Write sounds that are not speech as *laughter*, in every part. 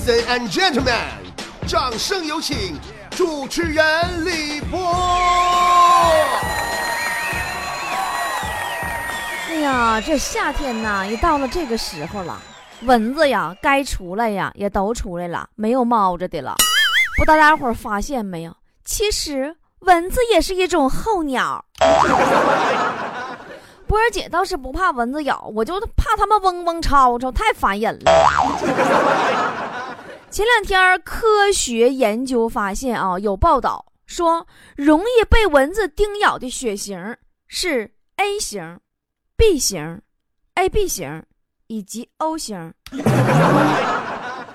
Ladies and gentlemen，掌声有请主持人李波。哎呀，这夏天呐，也到了这个时候了，蚊子呀，该出来呀，也都出来了，没有猫着的了。不知，大家伙发现没有？其实蚊子也是一种候鸟。*laughs* 波儿姐倒是不怕蚊子咬，我就怕它们嗡嗡吵吵，太烦人了。前两天科学研究发现啊，有报道说，容易被蚊子叮咬的血型是 A 型。B 型、AB 型以及 O 型，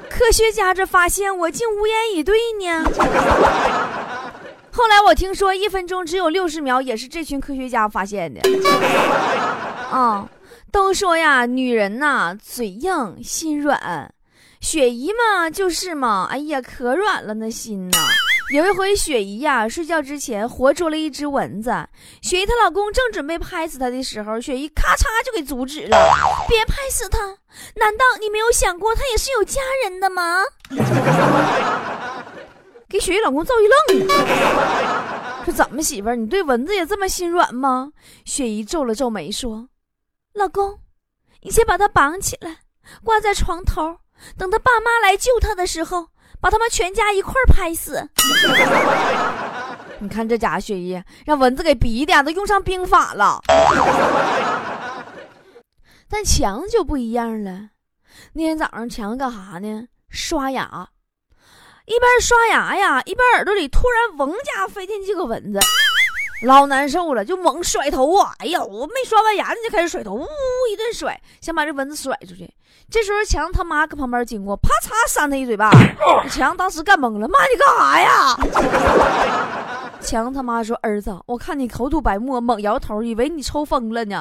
科学家这发现我竟无言以对呢。后来我听说一分钟只有六十秒，也是这群科学家发现的。啊，都说呀，女人呐，嘴硬心软，雪姨嘛就是嘛，哎呀，可软了那心呐。有一回，雪姨呀睡觉之前活捉了一只蚊子。雪姨她老公正准备拍死她的时候，雪姨咔嚓就给阻止了：“别拍死他！难道你没有想过他也是有家人的吗？” *laughs* 给雪姨老公揍一愣，说：“怎么媳妇儿，你对蚊子也这么心软吗？”雪姨皱了皱眉说：“老公，你先把他绑起来，挂在床头，等他爸妈来救他的时候。”把他们全家一块拍死！*laughs* 你看这家血液让蚊子给逼的，都用上兵法了。但强就不一样了。那天早上强干啥呢？刷牙，一边刷牙呀，一边耳朵里突然嗡家飞进几个蚊子。老难受了，就猛甩头啊！哎呀，我没刷完牙呢，就开始甩头，呜一顿甩，想把这蚊子甩出去。这时候强他妈搁旁边经过，啪嚓扇他一嘴巴。*laughs* 强当时干懵了，妈你干啥呀？强他妈说：“儿子，我看你口吐白沫，猛摇头，以为你抽风了呢。”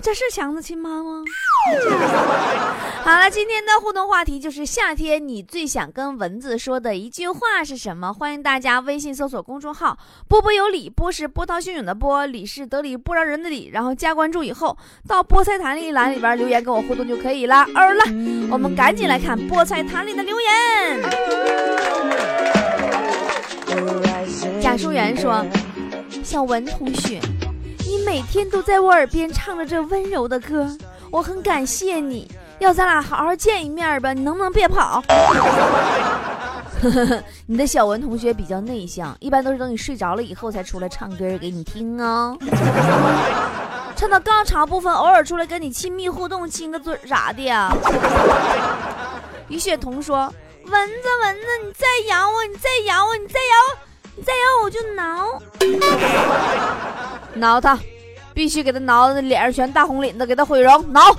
这是强子亲妈吗？*laughs* 好了，今天的互动话题就是夏天你最想跟蚊子说的一句话是什么？欢迎大家微信搜索公众号“波波有理”，波是波涛汹涌的波，理是得理不饶人的理，然后加关注以后，到菠菜坛里栏里边留言跟我互动就可以了。*laughs* 哦了，我们赶紧来看菠菜坛里的留言。贾淑媛说：“小文同学。”你每天都在我耳边唱着这温柔的歌，我很感谢你。要咱俩好好见一面吧，你能不能别跑？*laughs* 你的小文同学比较内向，一般都是等你睡着了以后才出来唱歌给你听哦。唱到高潮部分，偶尔出来跟你亲密互动，亲个嘴啥的呀。于雪彤说：“蚊子，蚊子，你再咬我，你再咬我，你再咬我。”再咬我就挠，挠他，必须给他挠的脸上全大红领子，给他毁容，挠。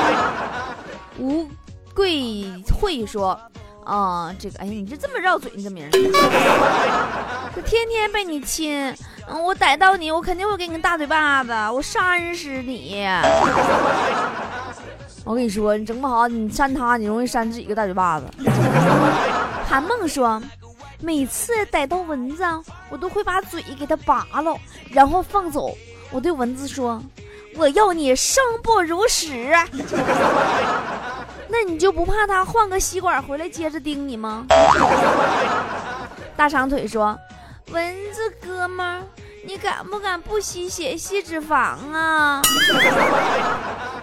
*laughs* 吴桂慧说：“啊，这个，哎呀，你这这么绕嘴，你这名儿，说天天被你亲，嗯，我逮到你，我肯定会给你个大嘴巴子，我扇死你。我跟你说，你整不好，你扇他，你容易扇自己个大嘴巴子。”韩梦说。每次逮到蚊子，我都会把嘴给它拔了，然后放走。我对蚊子说：“我要你生不如死。*laughs* ”那你就不怕它换个吸管回来接着叮你吗？大长腿说：“蚊子哥们。”你敢不敢不吸血吸脂肪啊？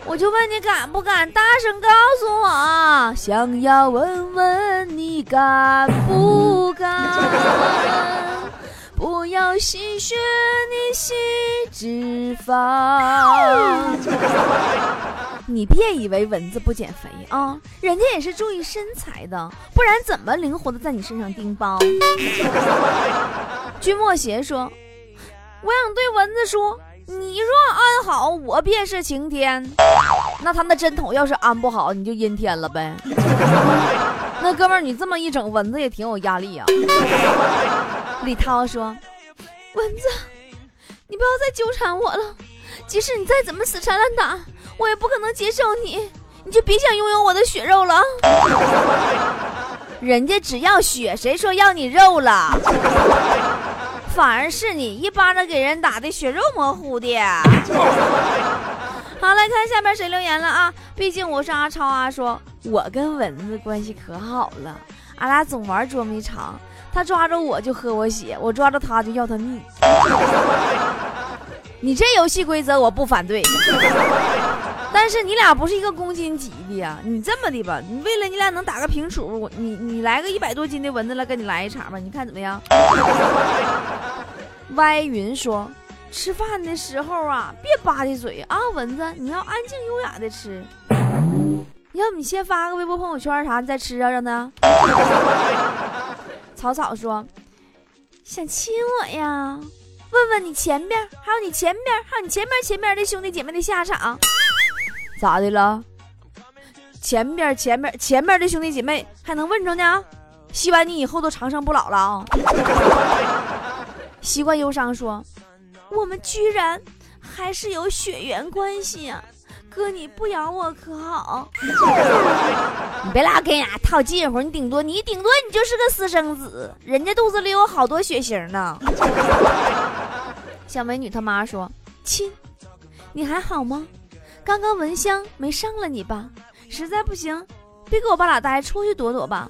我就问你敢不敢，大声告诉我！想要问问你敢不敢？不要吸血，你吸脂肪。*laughs* 你别以为蚊子不减肥啊，人家也是注意身材的，不然怎么灵活的在你身上叮包？*laughs* 君莫邪说。我想对蚊子说：“你若安好，我便是晴天。那他那针筒要是安不好，你就阴天了呗。*laughs* 那哥们儿，你这么一整，蚊子也挺有压力呀。”李涛说：“蚊子，你不要再纠缠我了。即使你再怎么死缠烂打，我也不可能接受你。你就别想拥有我的血肉了。人家只要血，谁说要你肉了？”反而是你一巴掌给人打的血肉模糊的。好，来看下边谁留言了啊？毕竟我是阿超啊，说我跟蚊子关系可好了，俺俩总玩捉迷藏，他抓着我就喝我血，我抓着他就要他命。你这游戏规则我不反对，但是你俩不是一个公斤级的呀。你这么的吧，你为了你俩能打个平处，你你来个一百多斤的蚊子来跟你来一场吧，你看怎么样？*laughs* 歪云说，吃饭的时候啊，别吧唧嘴啊，蚊子，你要安静优雅的吃。要不你先发个微博朋友圈啥，你再吃啊，让他。草草说，想亲我呀。问问你前边，还有你前边，还有你前边前边的兄弟姐妹的下场，咋的了？前边前边前边的兄弟姐妹还能问着呢？希望你以后都长生不老了啊！*laughs* 习惯忧伤说，我们居然还是有血缘关系啊！哥，你不养我可好？*laughs* 你别老跟人家套近乎，你顶多你顶多你就是个私生子，人家肚子里有好多血型呢。*laughs* 小美女她妈说：“亲，你还好吗？刚刚蚊香没伤了你吧？实在不行，别给我爸俩待，出去躲躲吧。”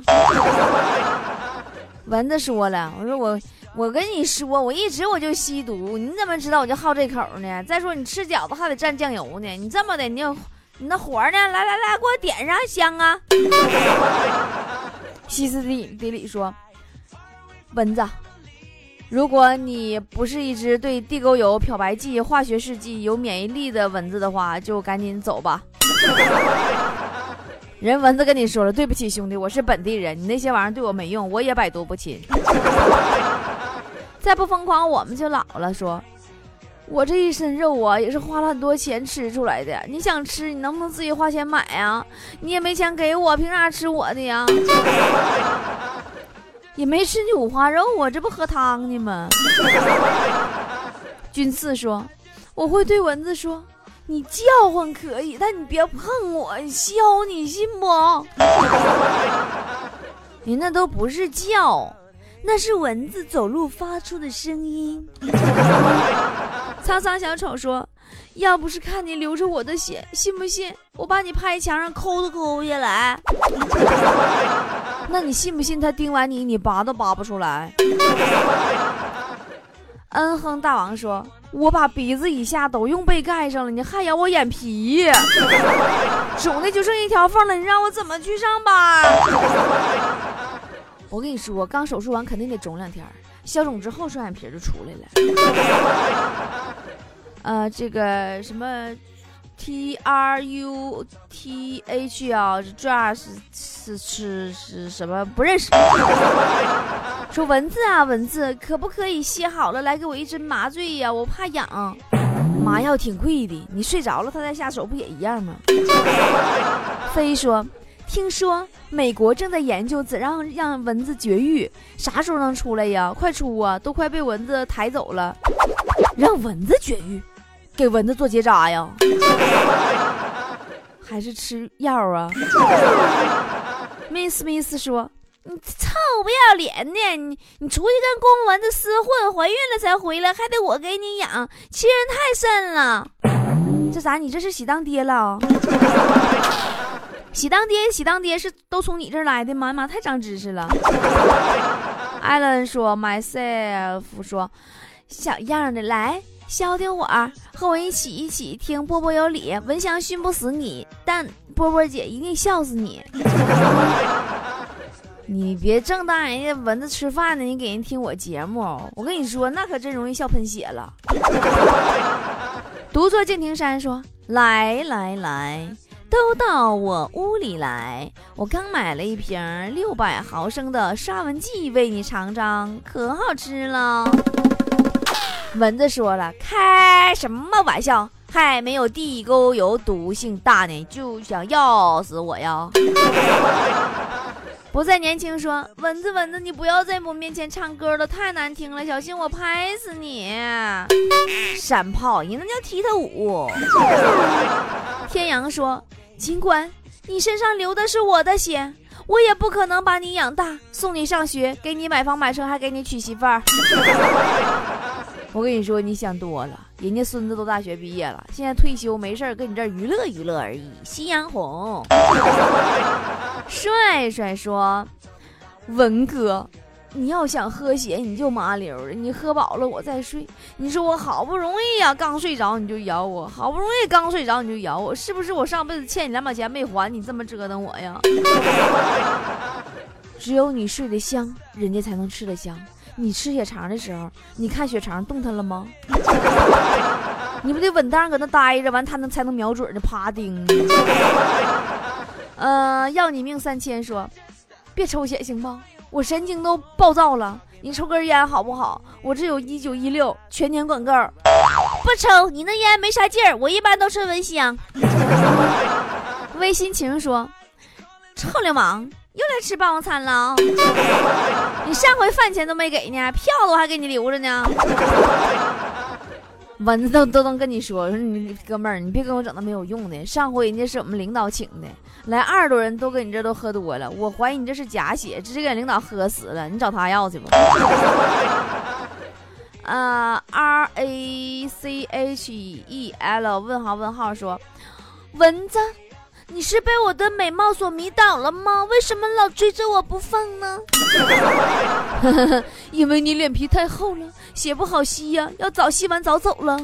蚊子说了：“我说我我跟你说，我一直我就吸毒，你怎么知道我就好这口呢？再说你吃饺子还得蘸酱油呢，你这么的，你你那火呢？来来来，给我点上香啊！” *laughs* 西斯底底里说：“蚊子。”如果你不是一只对地沟油、漂白剂、化学试剂有免疫力的蚊子的话，就赶紧走吧。人蚊子跟你说了，对不起兄弟，我是本地人，你那些玩意儿对我没用，我也百毒不侵。*laughs* 再不疯狂，我们就老了。说，我这一身肉啊，也是花了很多钱吃出来的。你想吃，你能不能自己花钱买啊？你也没钱给我，凭啥吃我的呀？*laughs* 也没吃你五花肉啊，这不喝汤呢吗？*laughs* 君次说：“我会对蚊子说，你叫唤可以，但你别碰我，削你信不？” *laughs* 你那都不是叫，那是蚊子走路发出的声音。*laughs* 沧桑小丑说：“要不是看你流着我的血，信不信我把你拍墙上抠都抠下来？” *laughs* 那你信不信他叮完你，你拔都拔不出来？嗯哼，大王说：“我把鼻子以下都用被盖上了，你还咬我眼皮，*laughs* 肿的就剩一条缝了，你让我怎么去上班？”我跟你说，刚手术完肯定得肿两天，消肿之后双眼皮就出来了。*laughs* 呃，这个什么？T R U T H 啊，这是是是是什么？不认识。说蚊子啊，蚊子，可不可以歇好了来给我一针麻醉呀？我怕痒。麻药挺贵的，你睡着了他再下手不也一样吗？飞说，听说美国正在研究怎样让蚊子绝育，啥时候能出来呀？快出啊，都快被蚊子抬走了。让蚊子绝育。给蚊子做结扎呀，还是吃药啊？Miss Miss 说：“你臭不要脸的，你你出去跟公蚊子厮混，怀孕了才回来，还得我给你养，欺人太甚了。这咋？你这是喜当爹了？*laughs* 喜当爹，喜当爹是都从你这儿来的吗？妈太长知识了。艾伦说：“Myself 说，小样的来。”消停会儿，和我一起一起听波波有理。蚊香熏不死你，但波波姐一定笑死你。你别正当人家蚊子吃饭呢，你给人听我节目，我跟你说，那可真容易笑喷血了。*laughs* 独坐敬亭山说：“来来来，都到我屋里来，我刚买了一瓶六百毫升的杀蚊剂，为你尝尝，可好吃了。”蚊子说了：“开什么玩笑？还没有地沟油毒性大呢，就想要死我呀！”不再年轻说：“蚊子，蚊子，你不要在我面前唱歌了，太难听了，小心我拍死你！”山炮，你那叫踢踏舞。天阳说：“尽管你身上流的是我的血，我也不可能把你养大，送你上学，给你买房买车，还给你娶媳妇儿。”我跟你说，你想多了，人家孙子都大学毕业了，现在退休没事儿，跟你这儿娱乐娱乐而已。夕阳红，说帅帅说，文哥，你要想喝血，你就麻溜的，你喝饱了我再睡。你说我好不容易呀，刚睡着你就咬我，好不容易刚睡着你就咬我，是不是我上辈子欠你两毛钱没还，你这么折腾我呀？只有你睡。得香，人家才能吃得香。你吃血肠的时候，你看血肠动弹了吗？你不得稳当搁那待着，完他能才能瞄准呢，啪叮。呃，要你命三千，说别抽血行不？我神经都暴躁了。你抽根烟好不好？我这有一九一六全年管够。不抽，你那烟没啥劲儿。我一般都是蚊香。*laughs* 微心情说，臭流氓。又来吃霸王餐了，你上回饭钱都没给呢，票都还给你留着呢。蚊子都都能跟你说说，你哥们儿，你别跟我整那没有用的。上回人家是我们领导请的，来二十多人都跟你这都喝多了，我怀疑你这是假血，直接给领导喝死了。你找他要去吧。啊，*laughs* R A C H E L 问号问号说，蚊子。你是被我的美貌所迷倒了吗？为什么老追着我不放呢？*laughs* 因为你脸皮太厚了，血不好吸呀，要早吸完早走了。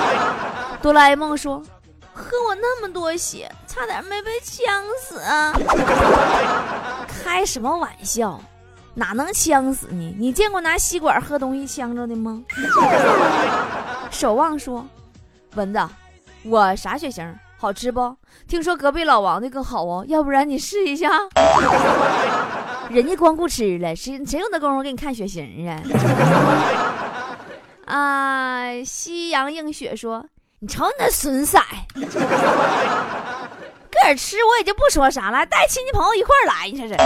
*laughs* 哆啦 A 梦说：“喝我那么多血，差点没被呛死啊！”开什么玩笑？哪能呛死你？你见过拿吸管喝东西呛着的吗？*laughs* 守望说：“蚊子，我啥血型？”好吃不？听说隔壁老王的更好哦，要不然你试一下。*laughs* 人家光顾吃了，谁谁有那功夫给你看血型啊？*laughs* 啊！夕阳映雪说：“你瞅你那损色，个儿吃我也就不说啥了，带亲戚朋友一块来，你这是？*laughs*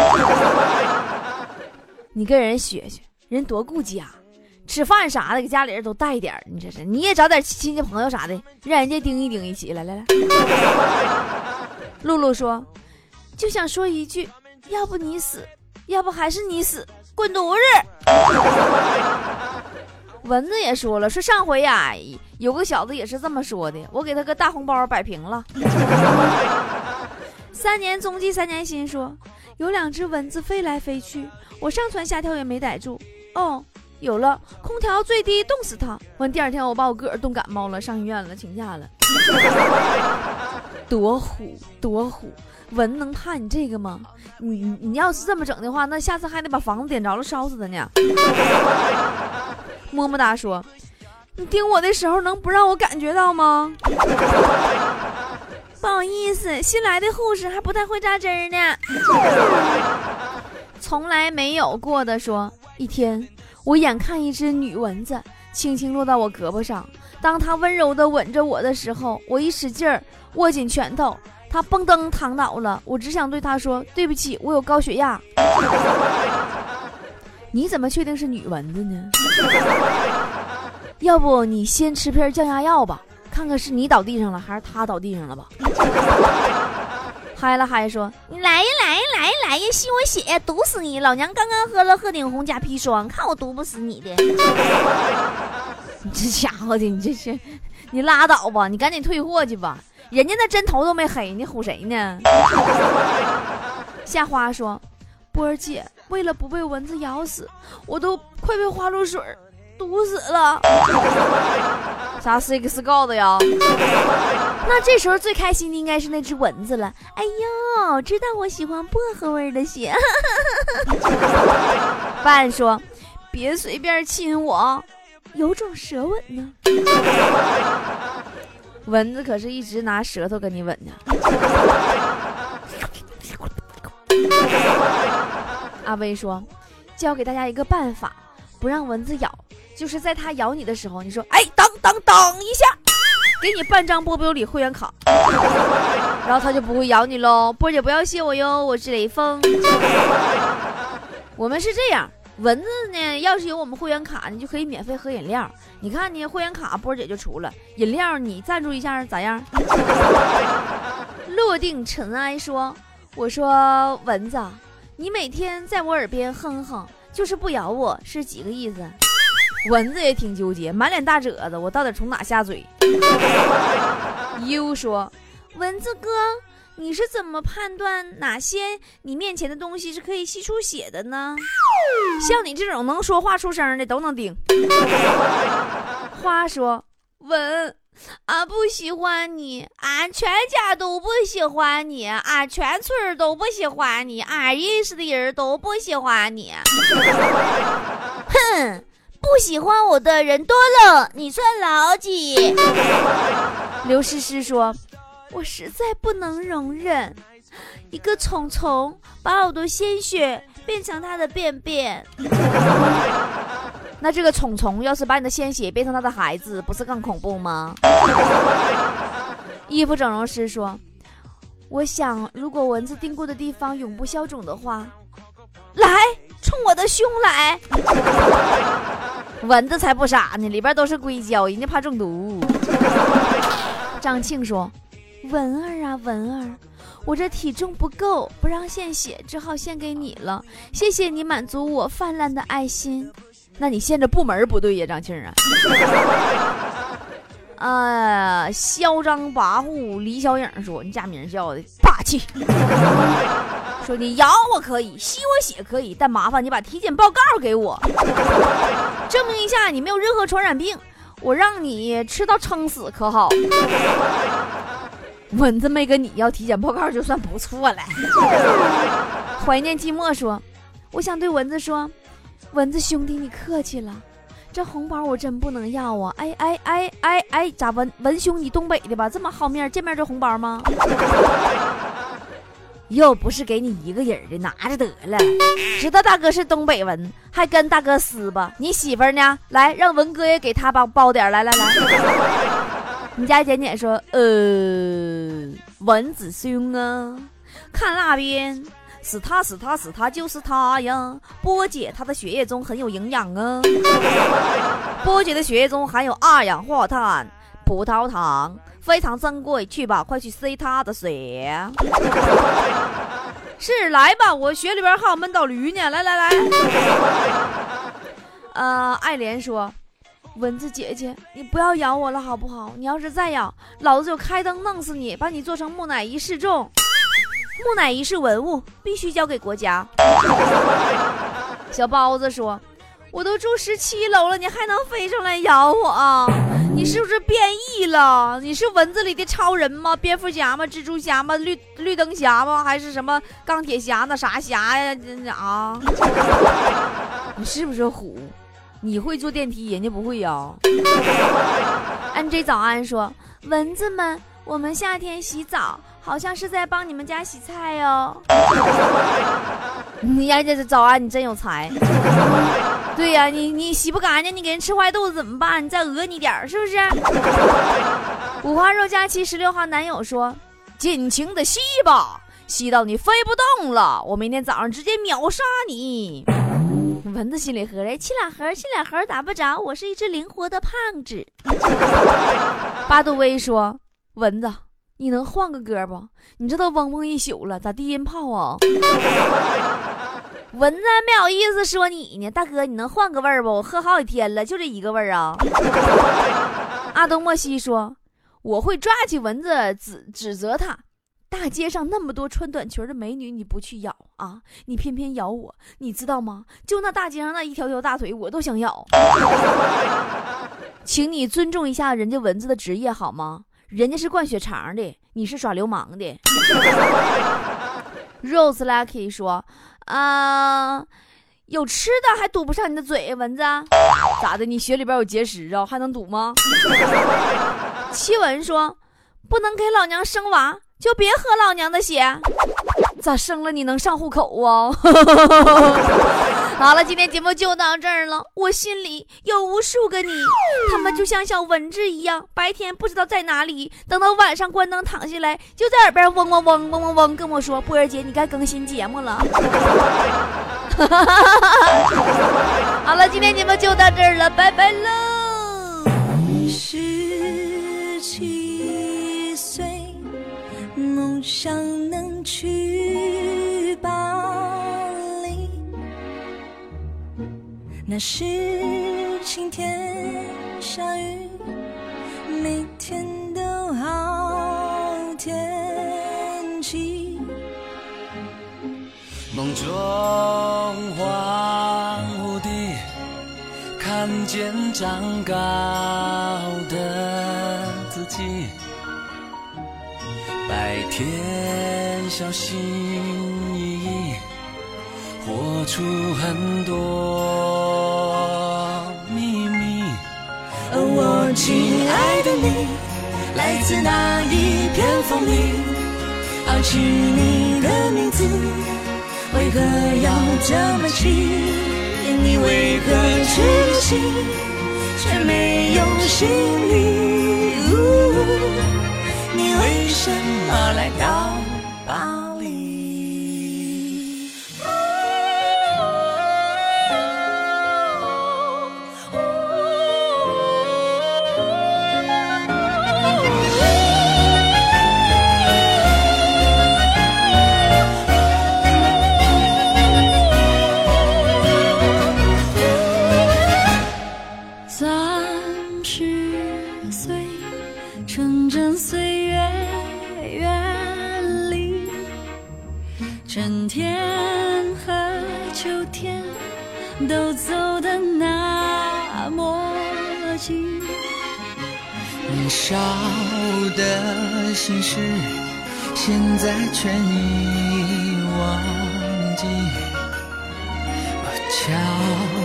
你跟人学学，人多顾家。”吃饭啥的，给家里人都带一点你这是，你也找点亲戚朋友啥的，让人家盯一盯一起来来来。露露说，就想说一句，要不你死，要不还是你死，滚犊子。*laughs* 蚊子也说了，说上回呀，有个小子也是这么说的，我给他个大红包摆平了。*laughs* 三年踪迹三年心说，有两只蚊子飞来飞去，我上蹿下跳也没逮住。哦。有了，空调最低冻死他。完第二天我把我个儿冻感冒了，上医院了，请假了。多 *laughs* 虎多虎，蚊能怕你这个吗？你你要是这么整的话，那下次还得把房子点着了烧死他呢。么么哒说，你盯我的时候能不让我感觉到吗？*laughs* 不好意思，新来的护士还不太会扎针呢。*laughs* 从来没有过的说，一天。我眼看一只女蚊子轻轻落到我胳膊上，当她温柔的吻着我的时候，我一使劲儿握紧拳头，他嘣噔躺倒了。我只想对他说：“对不起，我有高血压。*laughs* ”你怎么确定是女蚊子呢？*laughs* 要不你先吃片降压药吧，看看是你倒地上了还是他倒地上了吧。嗨了嗨说：“你来呀来呀来呀来呀，吸我血，毒死你！老娘刚刚喝了鹤顶红加砒霜，看我毒不死你的！*laughs* 你这家伙的，你这是，你拉倒吧，你赶紧退货去吧，人家那针头都没黑，你唬谁呢？” *laughs* 夏花说：“波儿姐，为了不被蚊子咬死，我都快被花露水毒死了。*laughs* ”啥 six 告的呀？*laughs* 那这时候最开心的应该是那只蚊子了。哎呦，知道我喜欢薄荷味的血。范说：“别随便亲我，有种舌吻呢。”蚊子可是一直拿舌头跟你吻呢。*laughs* 阿威说：“教给大家一个办法，不让蚊子咬。”就是在它咬你的时候，你说：“哎，等等等一下，给你半张波波有理会员卡，然后它就不会咬你喽。”波姐不要谢我哟，我是雷锋。*laughs* 我们是这样，蚊子呢，要是有我们会员卡，你就可以免费喝饮料。你看你会员卡，波姐就出了饮料，你赞助一下咋样？落定尘埃说：“我说蚊子，你每天在我耳边哼哼，就是不咬我，是几个意思？”蚊子也挺纠结，满脸大褶子，我到底从哪下嘴？*laughs* U 说：“蚊子哥，你是怎么判断哪些你面前的东西是可以吸出血的呢？*laughs* 像你这种能说话出声的都能顶。*laughs* ”花说：“吻。”俺不喜欢你，俺全家都不喜欢你，俺全村都不喜欢你，俺认识的人都不喜欢你。*laughs* 哼，不喜欢我的人多了，你算老几？刘诗诗说：“我实在不能容忍一个虫虫把我的鲜血变成他的便便。*laughs* ”那这个虫虫要是把你的鲜血变成他的孩子，不是更恐怖吗？衣服整容师说：“我想，如果蚊子叮过的地方永不消肿的话，来冲我的胸来。*laughs* 蚊子才不傻呢，里边都是硅胶，人家怕中毒。”张庆说：“文儿啊，文儿，我这体重不够，不让献血，只好献给你了。谢谢你满足我泛滥的爱心。”那你现在部门不对呀，张庆啊！啊，*laughs* 嚣张跋扈，李小影说你假名叫的霸气。*laughs* 说你咬我可以，吸我血可以，但麻烦你把体检报告给我，证明一下你没有任何传染病。我让你吃到撑死可好？蚊子没跟你要体检报告就算不错了。*laughs* 怀念寂寞说，我想对蚊子说。蚊子兄弟，你客气了，这红包我真不能要啊！哎哎哎哎哎，咋文文兄你东北的吧？这么好面，见面就红包吗？*laughs* 又不是给你一个人的，拿着得了。知道大哥是东北文，还跟大哥撕吧？你媳妇呢？来，让文哥也给他包包点。来来来，你家简简说，呃，蚊子兄啊，看那边。是他是他是他就是他呀！波姐，她的血液中很有营养啊。*laughs* 波姐的血液中含有二氧化碳、葡萄糖，非常珍贵。去吧，快去吸她的血。*laughs* 是，来吧，我血里边还有闷倒驴呢。来来来。呃，爱莲说：“蚊子姐姐，你不要咬我了好不好？你要是再咬，老子就开灯弄死你，把你做成木乃伊示众。*laughs* ”木乃伊是文物，必须交给国家。*laughs* 小包子说：“我都住十七楼了，你还能飞上来咬我？*laughs* 你是不是变异了？你是蚊子里的超人吗？蝙蝠侠吗？蜘蛛侠吗？绿绿灯侠吗？还是什么钢铁侠？那啥侠呀？啊？你是不是虎？你会坐电梯，人家不会呀。*laughs* ”NJ 早安说：“蚊子们，我们夏天洗澡。”好像是在帮你们家洗菜哦。*laughs* 你呀，这是早安，你真有才。对呀，你你洗不干净，你给人吃坏肚子怎么办？你再讹你点儿，是不是？五花肉假期十六号男友说：“尽情的吸吧，吸到你飞不动了，我明天早上直接秒杀你。”蚊子心里合着，七两盒，七两盒打不着，我是一只灵活的胖子。*laughs* 巴杜威说：“蚊子。”你能换个歌不？你这都嗡嗡一宿了，咋低音炮啊？*laughs* 蚊子没好意思说你呢，大哥，你能换个味儿不？我喝好几天了，就这一个味儿啊。*laughs* 阿东莫西说：“我会抓起蚊子指指责他，大街上那么多穿短裙的美女，你不去咬啊？你偏偏咬我，你知道吗？就那大街上那一条条大腿，我都想咬。*laughs* 请你尊重一下人家蚊子的职业好吗？”人家是灌血肠的，你是耍流氓的。*laughs* Rose Lucky 说：“啊，有吃的还堵不上你的嘴，蚊子咋的？你血里边有结石啊，还能堵吗？” *laughs* 七文说：“不能给老娘生娃，就别喝老娘的血。咋生了你能上户口啊？” *laughs* 好了，今天节目就到这儿了。我心里有无数个你，他们就像小蚊子一样，白天不知道在哪里，等到晚上关灯躺下来，就在耳边嗡嗡嗡嗡嗡嗡跟我说：“波儿姐，你该更新节目了。*laughs* ”好了，今天节目就到这儿了，拜拜喽。想能去巴黎。那是。晴天下雨，每天都好天气。梦中恍惚地看见长高的自己，白天小心翼翼，活出很多秘密。而我亲爱的你，来自哪一片风里？好奇你的名字，为何要这么近？你为何痴情，却没有心理？为什么来到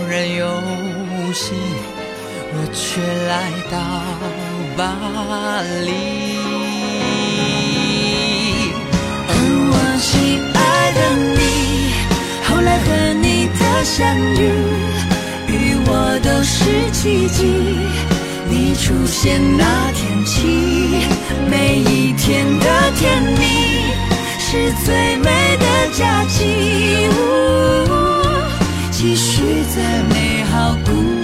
悄然游戏，我却来到巴黎。而我亲爱的你，后来和你的相遇，与我都是奇迹。你出现那天起，每一天的甜蜜是最美的假期。继续在美好故